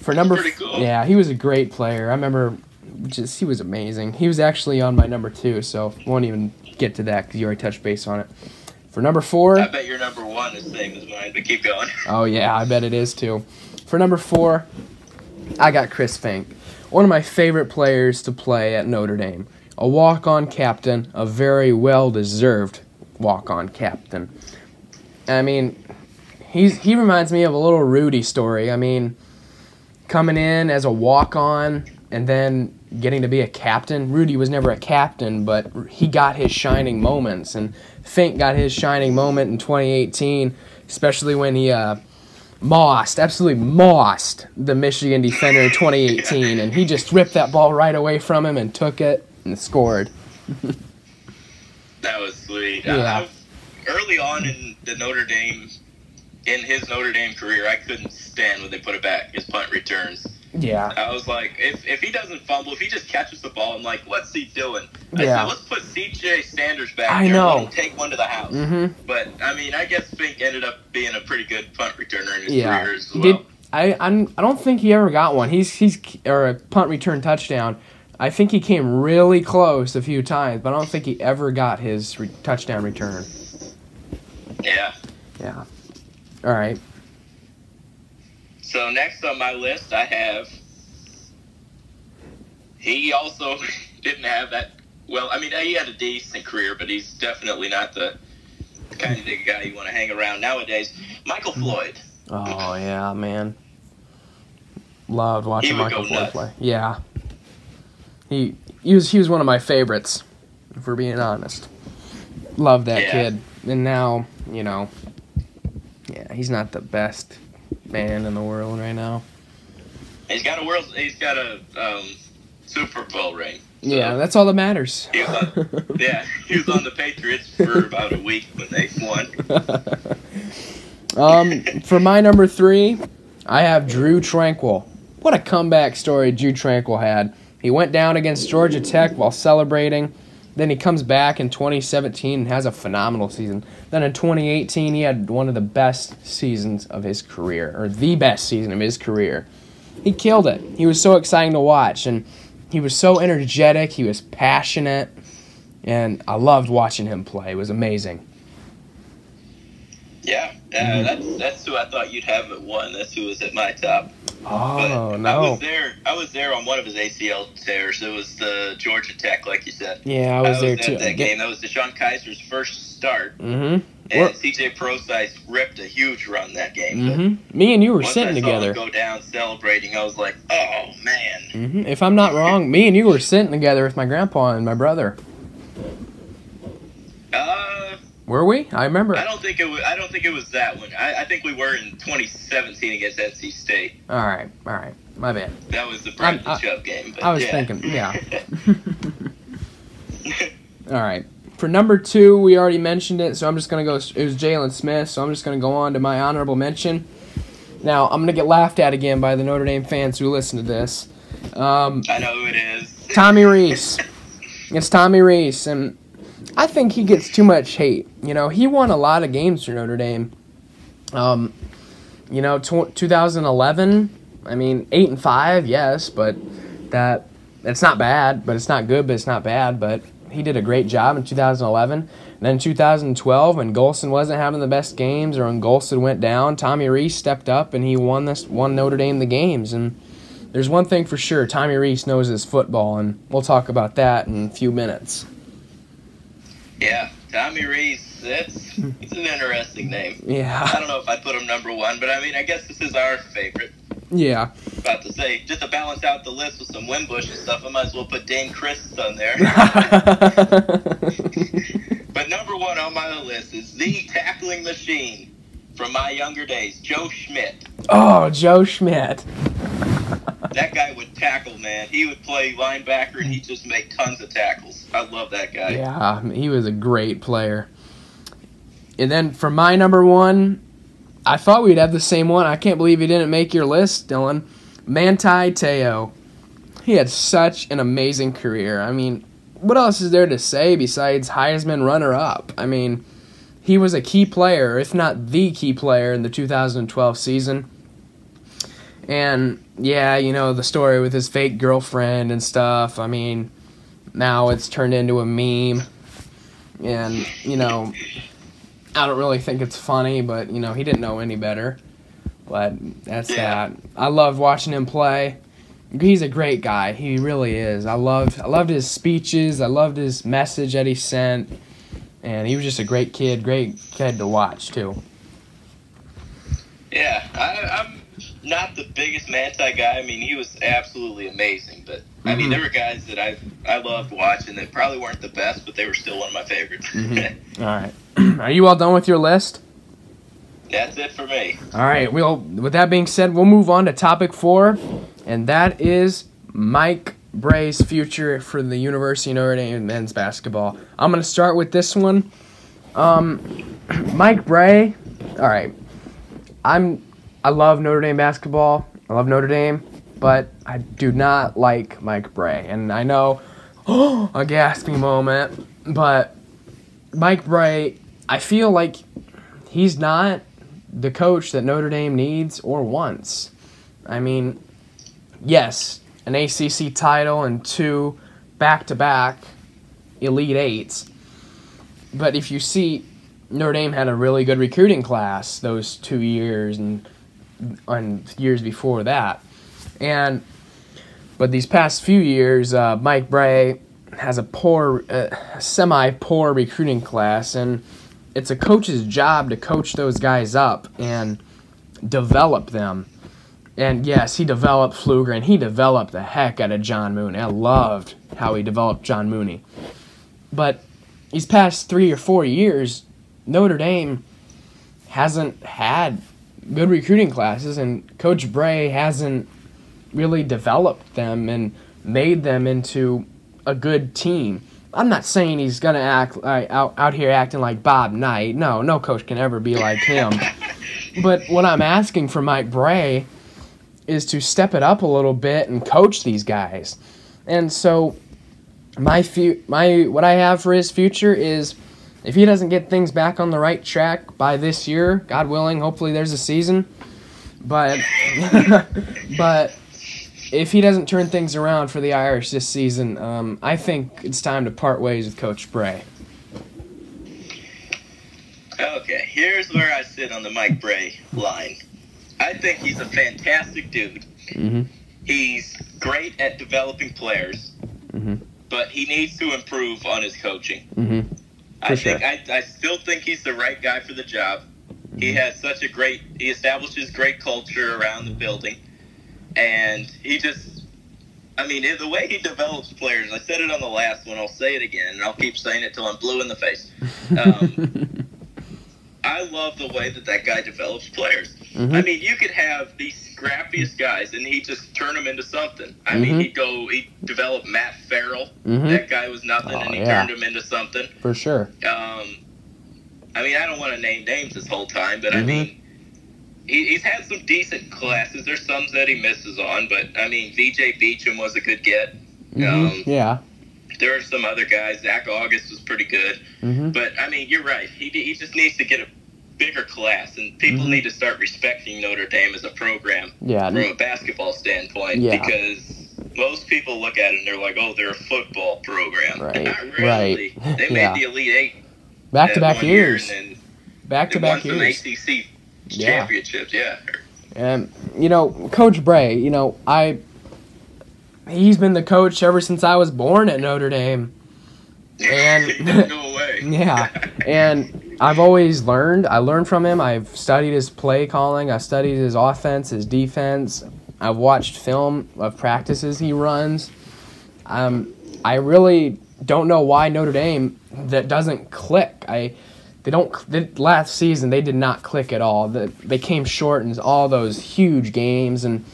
For number, cool. yeah, he was a great player. I remember, just he was amazing. He was actually on my number two, so won't even get to that because you already touched base on it. For number four, I bet your number one is the same as mine, but keep going. Oh yeah, I bet it is too. For number four, I got Chris Finke, one of my favorite players to play at Notre Dame. A walk-on captain, a very well-deserved walk-on captain. I mean, he's he reminds me of a little Rudy story. I mean, coming in as a walk-on and then getting to be a captain. Rudy was never a captain, but he got his shining moments, and Finke got his shining moment in 2018, especially when he uh, mossed, absolutely mossed the Michigan defender in 2018, and he just ripped that ball right away from him and took it and scored. That was sweet. Yeah. I, I, early on in the Notre Dame, in his Notre Dame career, I couldn't stand when they put it back, his punt returns. Yeah, I was like, if, if he doesn't fumble, if he just catches the ball, I'm like, what's he doing? I Yeah. said, let's put C.J. Sanders back I there. know. Take one to the house. Mhm. But, I mean, I guess Finke ended up being a pretty good punt returner in his yeah. career as well. Did I? I'm, I don't think he ever got one. He's he's or a punt return touchdown. I think he came really close a few times, but I don't think he ever got his re- touchdown return. Yeah. Yeah. All right. So next on my list, I have. He also didn't have that. Well, I mean, he had a decent career, but he's definitely not the kind of the guy you want to hang around nowadays. Michael mm-hmm. Floyd. Oh yeah, man. Loved watching Michael Floyd nuts. play. Yeah. He he was he was one of my favorites, if we're being honest. Love that Yeah. kid. And now, you know, yeah, he's not the best man in the world right now. He's got a world. He's got a um, Super Bowl ring. So Yeah, that's all that matters. He on, yeah, he was on the Patriots for about a week when they won. um, for my number three, I have Drew Tranquill. what a comeback story Drew Tranquill had. He went down against Georgia Tech while celebrating. Then he comes back in 2017 and has a phenomenal season. Then in 2018, he had one of the best seasons of his career, or the best season of his career. He killed it. He was so exciting to watch, and he was so energetic. He was passionate, and I loved watching him play. It was amazing. Yeah, uh, Mm-hmm. that's that's who I thought you'd have at one. That's who was at my top. Oh I no! was there. I was there on one of his ACL tears. It was the Georgia Tech, like you said. Yeah, I was there at too. that game. That was DeShone Kizer's first start, Mm-hmm. and CJ Prosise ripped a huge run that game. Mm-hmm. Me and you were sitting I together. go down celebrating, I was like, "Oh man!" Mm-hmm. If I'm not wrong, me and you were sitting together with my grandpa and my brother. Uh, Were we? I remember. I don't think it was. I don't think it was that one. I, I think we were in 2017 against NC State. All right, all right. My bad. That was the Brandon I- Chubb game. But I was yeah. thinking, yeah. All right. For number two, we already mentioned it, so I'm just gonna go. It was Jaylon Smith, so I'm just gonna go on to my honorable mention. Now I'm gonna get laughed at again by the Notre Dame fans who listen to this. Um, I know who it is. Tommy Reese. It's Tommy Rees, and I think he gets too much hate. You know, he won a lot of games for Notre Dame. Um, you know, tw- 2011. I mean, eight and five, yes, but that it's not bad, but it's not good, but it's not bad. But he did a great job in 2011. And then 2012, when Golson wasn't having the best games, or when Golson went down, Tommy Rees stepped up and he won this, won Notre Dame the games. And there's one thing for sure: Tommy Rees knows his football, and we'll talk about that in a few minutes. Yeah, Tommy Rees. That's it's an interesting name. Yeah. I don't know if I'd put him number one, but I mean, I guess this is our favorite. yeah. About to say, just to balance out the list with some Wimbush and stuff, I might as well put Dayne Crist on there. but number one on my list is the tackling machine from my younger days, Joe Schmidt. oh, Joe Schmidt. That guy would tackle, man. He would play linebacker and he'd just make tons of tackles. I love that guy. Yeah, he was a great player. And then for my number one, I thought we'd have the same one. I can't believe he didn't make your list, Dylan. Manti Te'o. He had such an amazing career. I mean, what else is there to say besides Heisman runner up? I mean, he was a key player, if not the key player, in the 2012 season. And yeah, you know, the story with his fake girlfriend and stuff. I mean, now it's turned into a meme. And, you know, I don't really think it's funny, but, you know, he didn't know any better. But that's Yeah. that. I loved watching him play. He's a great guy. He really is. I loved I loved his speeches. I loved his message that he sent. And he was just a great kid, great kid to watch too. Yeah, I, I'm not the biggest Manti guy. I mean, he was absolutely amazing. But I mean, Mhm. there were guys that I I loved watching that probably weren't the best, but they were still one of my favorites. Mhm. All right. Are you all done with your list? That's it for me. All right. Well, with that being said, we'll move on to topic four, and that is Mike Brey's future for the University of Notre Dame men's basketball. I'm gonna start with this one. Um, Mike Brey. All right. I'm. I love Notre Dame basketball. I love Notre Dame, but I do not like Mike Brey, and I know, a gasping moment, but Mike Brey. I feel like he's not the coach that Notre Dame needs or wants. I mean, yes, an ACC title and two back to back Elite Eights. But if you see, Notre Dame had a really good recruiting class those two years and, and years before that. And but these past few years, uh, Mike Brey has a poor, uh, semi poor recruiting class, and it's a coach's job to coach those guys up and develop them. And yes, he developed Pflueger and he developed the heck out of John Mooney. I loved how he developed John Mooney. But these past three or four years, Notre Dame hasn't had good recruiting classes, and Coach Brey hasn't really developed them and made them into a good team. I'm not saying he's gonna act like, out out here acting like Bob Knight. No, no coach can ever be like him. but what I'm asking for Mike Brey is to step it up a little bit and coach these guys. And so my fu- my what I have for his future is if he doesn't get things back on the right track by this year, God willing, hopefully there's a season. But but if he doesn't turn things around for the Irish this season, um, I think it's time to part ways with Coach Brey. Okay, here's where I sit on the Mike Brey line. I think he's a fantastic dude. Mhm. He's great at developing players, Mhm. but he needs to improve on his coaching. Mhm. I For think. I, I still think he's the right guy for the job. Mm-hmm. He has such a great he establishes great culture around the building, and he just I mean the way he develops players. I said it on the last one. I'll say it again, and I'll keep saying it till I'm blue in the face. Um, I love the way that that guy develops players. Mhm. I mean, you could have the scrappiest guys, and he just turn them into something. I mean, Mhm. he'd go, he developed Matt Farrell. Mhm. That guy was nothing, Oh, and he yeah. turned him into something. For sure. Um, I mean, I don't want to name names this whole time, but I Mhm. mean, he, he's had some decent classes. There's some that he misses on, but I mean, VJ Beachem was a good get. Mhm. Um, yeah. There are some other guys. Zach Auguste was pretty good. Mhm. But I mean, you're right. He he just needs to get a bigger class, and people Mhm. need to start respecting Notre Dame as a program Yeah. from a basketball standpoint. Yeah. Because most people look at it and they're like, "Oh, they're a football program." Right, Not right. They made Yeah. the Elite Eight Back to back year, years. and back to back years. ACC Yeah. championships. Yeah. And you know, Coach Brey, you know, I he's been the coach ever since I was born at Notre Dame. And- go away. Yeah. And I've always learned. I learned from him. I've studied his play calling. I've studied his offense, his defense. I've watched film of practices he runs. Um, I really don't know why Notre Dame that doesn't click. I they don't they, last season they did not click at all. The, they came short in all those huge games and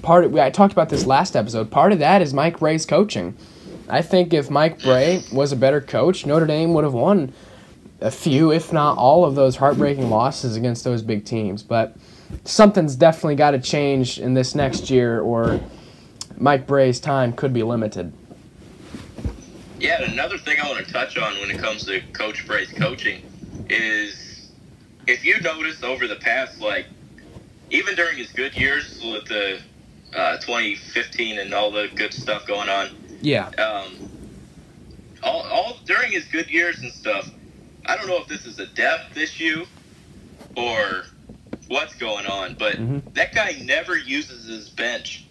part of, I talked about this last episode. Part of that is Mike Brey's coaching. I think if Mike Brey was a better coach, Notre Dame would have won a few, if not all, of those heartbreaking losses against those big teams. But something's definitely got to change in this next year, or Mike Brey's time could be limited. Yeah, and another thing I want to touch on when it comes to Coach Brey's coaching is if you notice over the past, like, even during his good years with the uh, 2015 and all the good stuff going on, Yeah. um, all, all during his good years and stuff, I don't know if this is a depth issue or what's going on, but Mhm. that guy never uses his bench.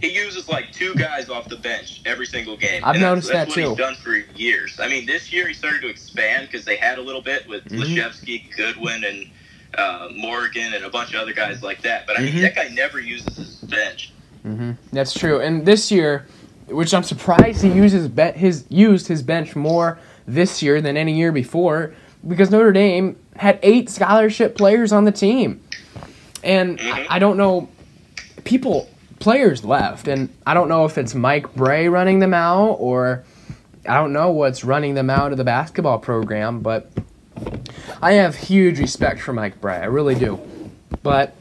He uses like two guys off the bench every single game. I've And noticed that's that what too. He's done for years. I mean, this year he started to expand because they had a little bit with. Laszewski, Goodwin, and uh, Morgan, and a bunch of other guys like that. But I mean, Mhm. that guy never uses his bench. hmm That's true. And this year, which I'm surprised he uses be- his used his bench more this year than any year before, because Notre Dame had eight scholarship players on the team, and I, Mhm. I don't know people players left, and I don't know if it's Mike Brey running them out or I don't know what's running them out of the basketball program, but I have huge respect for Mike Brey. I really do. But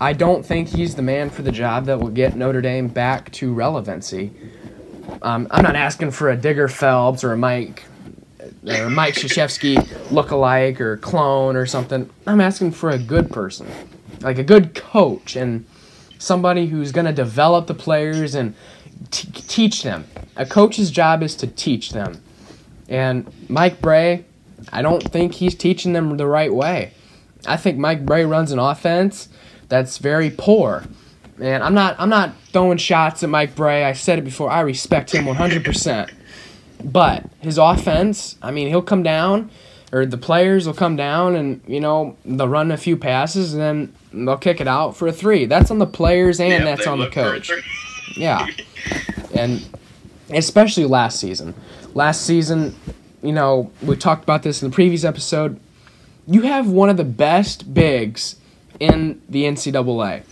I don't think he's the man for the job that will get Notre Dame back to relevancy. Um, I'm not asking for a Digger Phelps or a Mike Uh, or Mike Krzyzewski look-alike or clone or something. I'm asking for a good person, like a good coach and somebody who's going to develop the players and t- teach them. A coach's job is to teach them. And Mike Brey, I don't think he's teaching them the right way. I think Mike Brey runs an offense that's very poor. And I'm not I'm not throwing shots at Mike Brey. I said it before. I respect him 100%. But his offense, I mean, he'll come down or the players will come down and, you know, they'll run a few passes and then they'll kick it out for a 3. That's on the players and Yeah, that's on the look for a coach. Yeah. And especially last season. Last season, you know, we talked about this in the previous episode. You have one of the best bigs in the NCAA.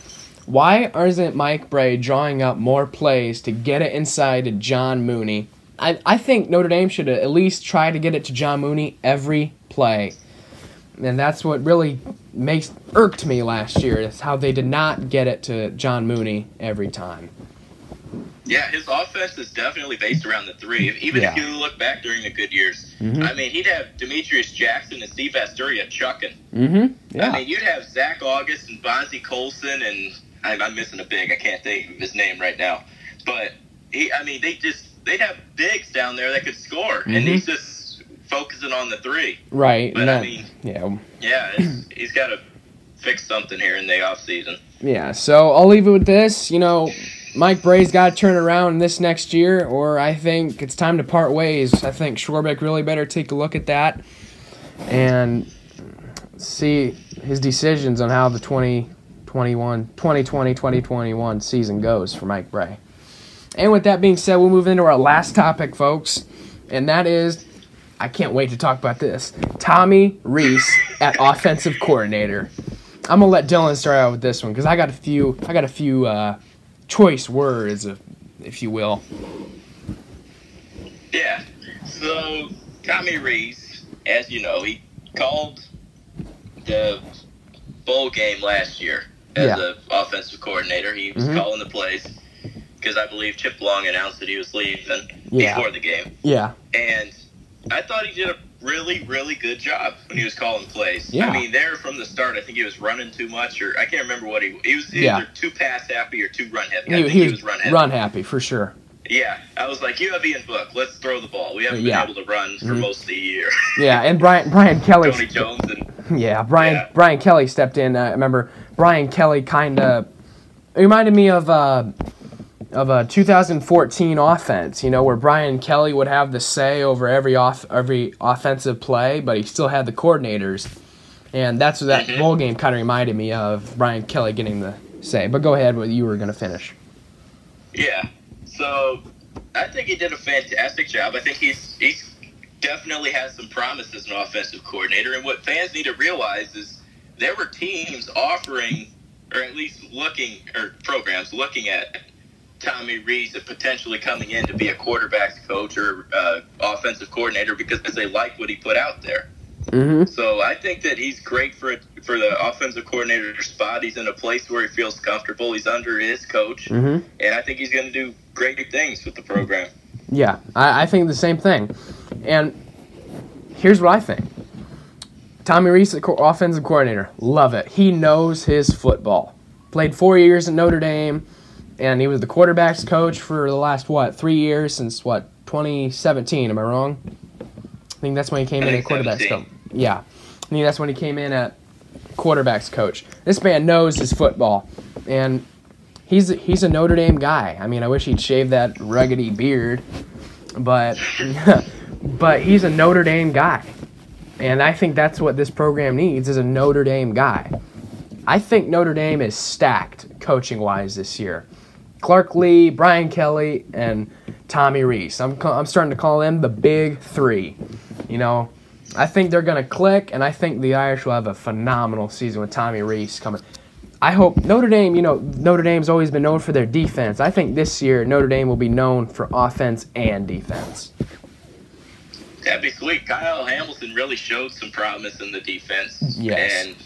Why isn't Mike Brey drawing up more plays to get it inside to John Mooney? I, I think Notre Dame should at least try to get it to John Mooney every play. And that's what really makes irked me last year is how they did not get it to John Mooney every time. Yeah, his offense is definitely based around the three. Even Yeah. Mm-hmm. if you look back during the good years, I mean, he'd have Demetrius Jackson and Steve Vasturia chucking. Mm-hmm. I mean, you'd have Zach Auguste and Bonzie Colson, and I'm, I'm missing a big. I can't think of his name right now, but he. I mean, they just they'd have bigs down there that could score, and Mm-hmm. he's just focusing on the three. right. But and I mean- yeah. Yeah, he's got to fix something here in the off season. Yeah, so I'll leave it with this. You know, Mike Brey's got to turn around this next year, or I think it's time to part ways. I think Swarbrick really better take a look at that and see his decisions on how the 2021, 2020, 2021 season goes for Mike Brey. And with that being said, we'll move into our last topic, folks, and that is I can't wait to talk about this. Tommy Rees at offensive coordinator. I'm gonna let Dylan start out with this one because I got a few. I got a few uh, choice words, if, if you will. Yeah. So Tommy Rees, as you know, he called the bowl game last year as Yeah. the offensive coordinator. He was Mhm. calling the plays because I believe Chip Long announced that he was leaving Yeah. before the game, Yeah, and I thought he did a really, really good job when he was calling plays. Yeah. I mean, there from the start, I think he was running too much, or I can't remember what he he was Yeah. either too pass happy or too run happy. I he, think he was, run heavy. run happy for sure. Yeah, I was like, you have Ian Book. Let's throw the ball. We haven't Yeah. been able to run for Mhm. most of the year. Yeah, and Brian Brian Kelly. Tony Jones and Yeah, Brian Yeah. Brian Kelly stepped in. Uh, I remember Brian Kelly kind of reminded me of uh, of a 2014 offense. You know, where Brian Kelly would have the say over every off every offensive play, but he still had the coordinators, and that's what that Mhm. bowl game kind of reminded me of. Brian Kelly getting the say. But go ahead, what you were gonna finish. yeah. So I think he did a fantastic job. I think he's he's definitely has some promise as an offensive coordinator. And what fans need to realize is there were teams offering, or at least looking, or programs looking at Tommy Rees potentially coming in to be a quarterbacks coach or uh, offensive coordinator because they like what he put out there. Mm-hmm. So I think that he's great for for the offensive coordinator spot. He's in a place where he feels comfortable. He's under his coach, Mm-hmm. and I think he's going to do great things with the program. Yeah, I, I think the same thing. And here's what I think Tommy Rees, co- offensive coordinator, love it. He knows his football. Played four years at Notre Dame, and he was the quarterbacks coach for the last, what, three years since, what, 2017. Am I wrong? I think that's when he came in at quarterbacks coach. Yeah. I think that's when he came in at quarterbacks coach. This man knows his football. And he's he's a Notre Dame guy. I mean, I wish he'd shave that ruggedy beard, but but he's a Notre Dame guy, and I think that's what this program needs is a Notre Dame guy. I think Notre Dame is stacked coaching wise this year. Clark Lea, Brian Kelly, and Tommy Rees. I'm I'm starting to call them the big three. You know, I think they're gonna click, and I think the Irish will have a phenomenal season with Tommy Rees coming. I hope Notre Dame, you know, Notre Dame's always been known for their defense. I think this year Notre Dame will be known for offense and defense. That'd be sweet. Kyle Hamilton really showed some promise in the defense. Yes. And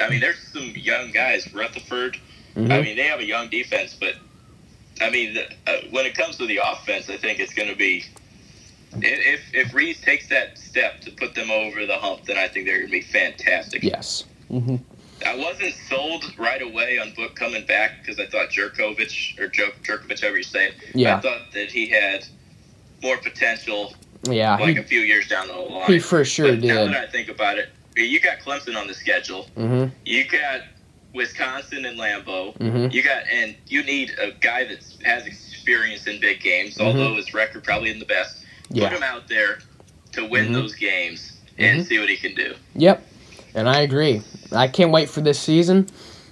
I mean, there's some young guys. Rutherford. Mhm. I mean, they have a young defense, but I mean, the, uh, when it comes to the offense, I think it's going to be. If if Rees takes that step to put them over the hump, then I think they're going to be fantastic. Yes. I wasn't sold right away on Book coming back because I thought Jurkovec or Jer- Jurkovec, however you say it. Yeah. I thought that he had more potential Yeah. like He, a few years down the line. he for sure but Now did. that I think about it, you got Clemson on the schedule. hmm You got Wisconsin and Lambeau. Mhm. You got and you need a guy that has experience in big games, Mhm. although his record probably isn't the best. Yeah. Put him out there to win Mhm. those games and Mhm. see what he can do. Yep. And I agree. I can't wait for this season.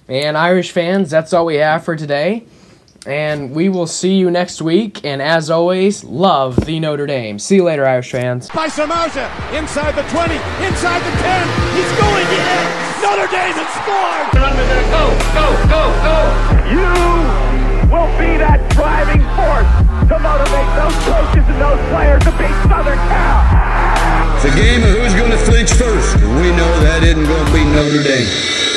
And Irish fans, that's all we have for today. And we will see you next week. And as always, love the Notre Dame. See you later, Irish fans. By Samaja, inside the 20, inside the 10. He's going in. Notre Dame has scored. Go, go, go, go. You will be that driving force to motivate those coaches and those players to beat Southern Cal. It's a game of who's going to flinch first. We know that isn't going to be Notre Dame.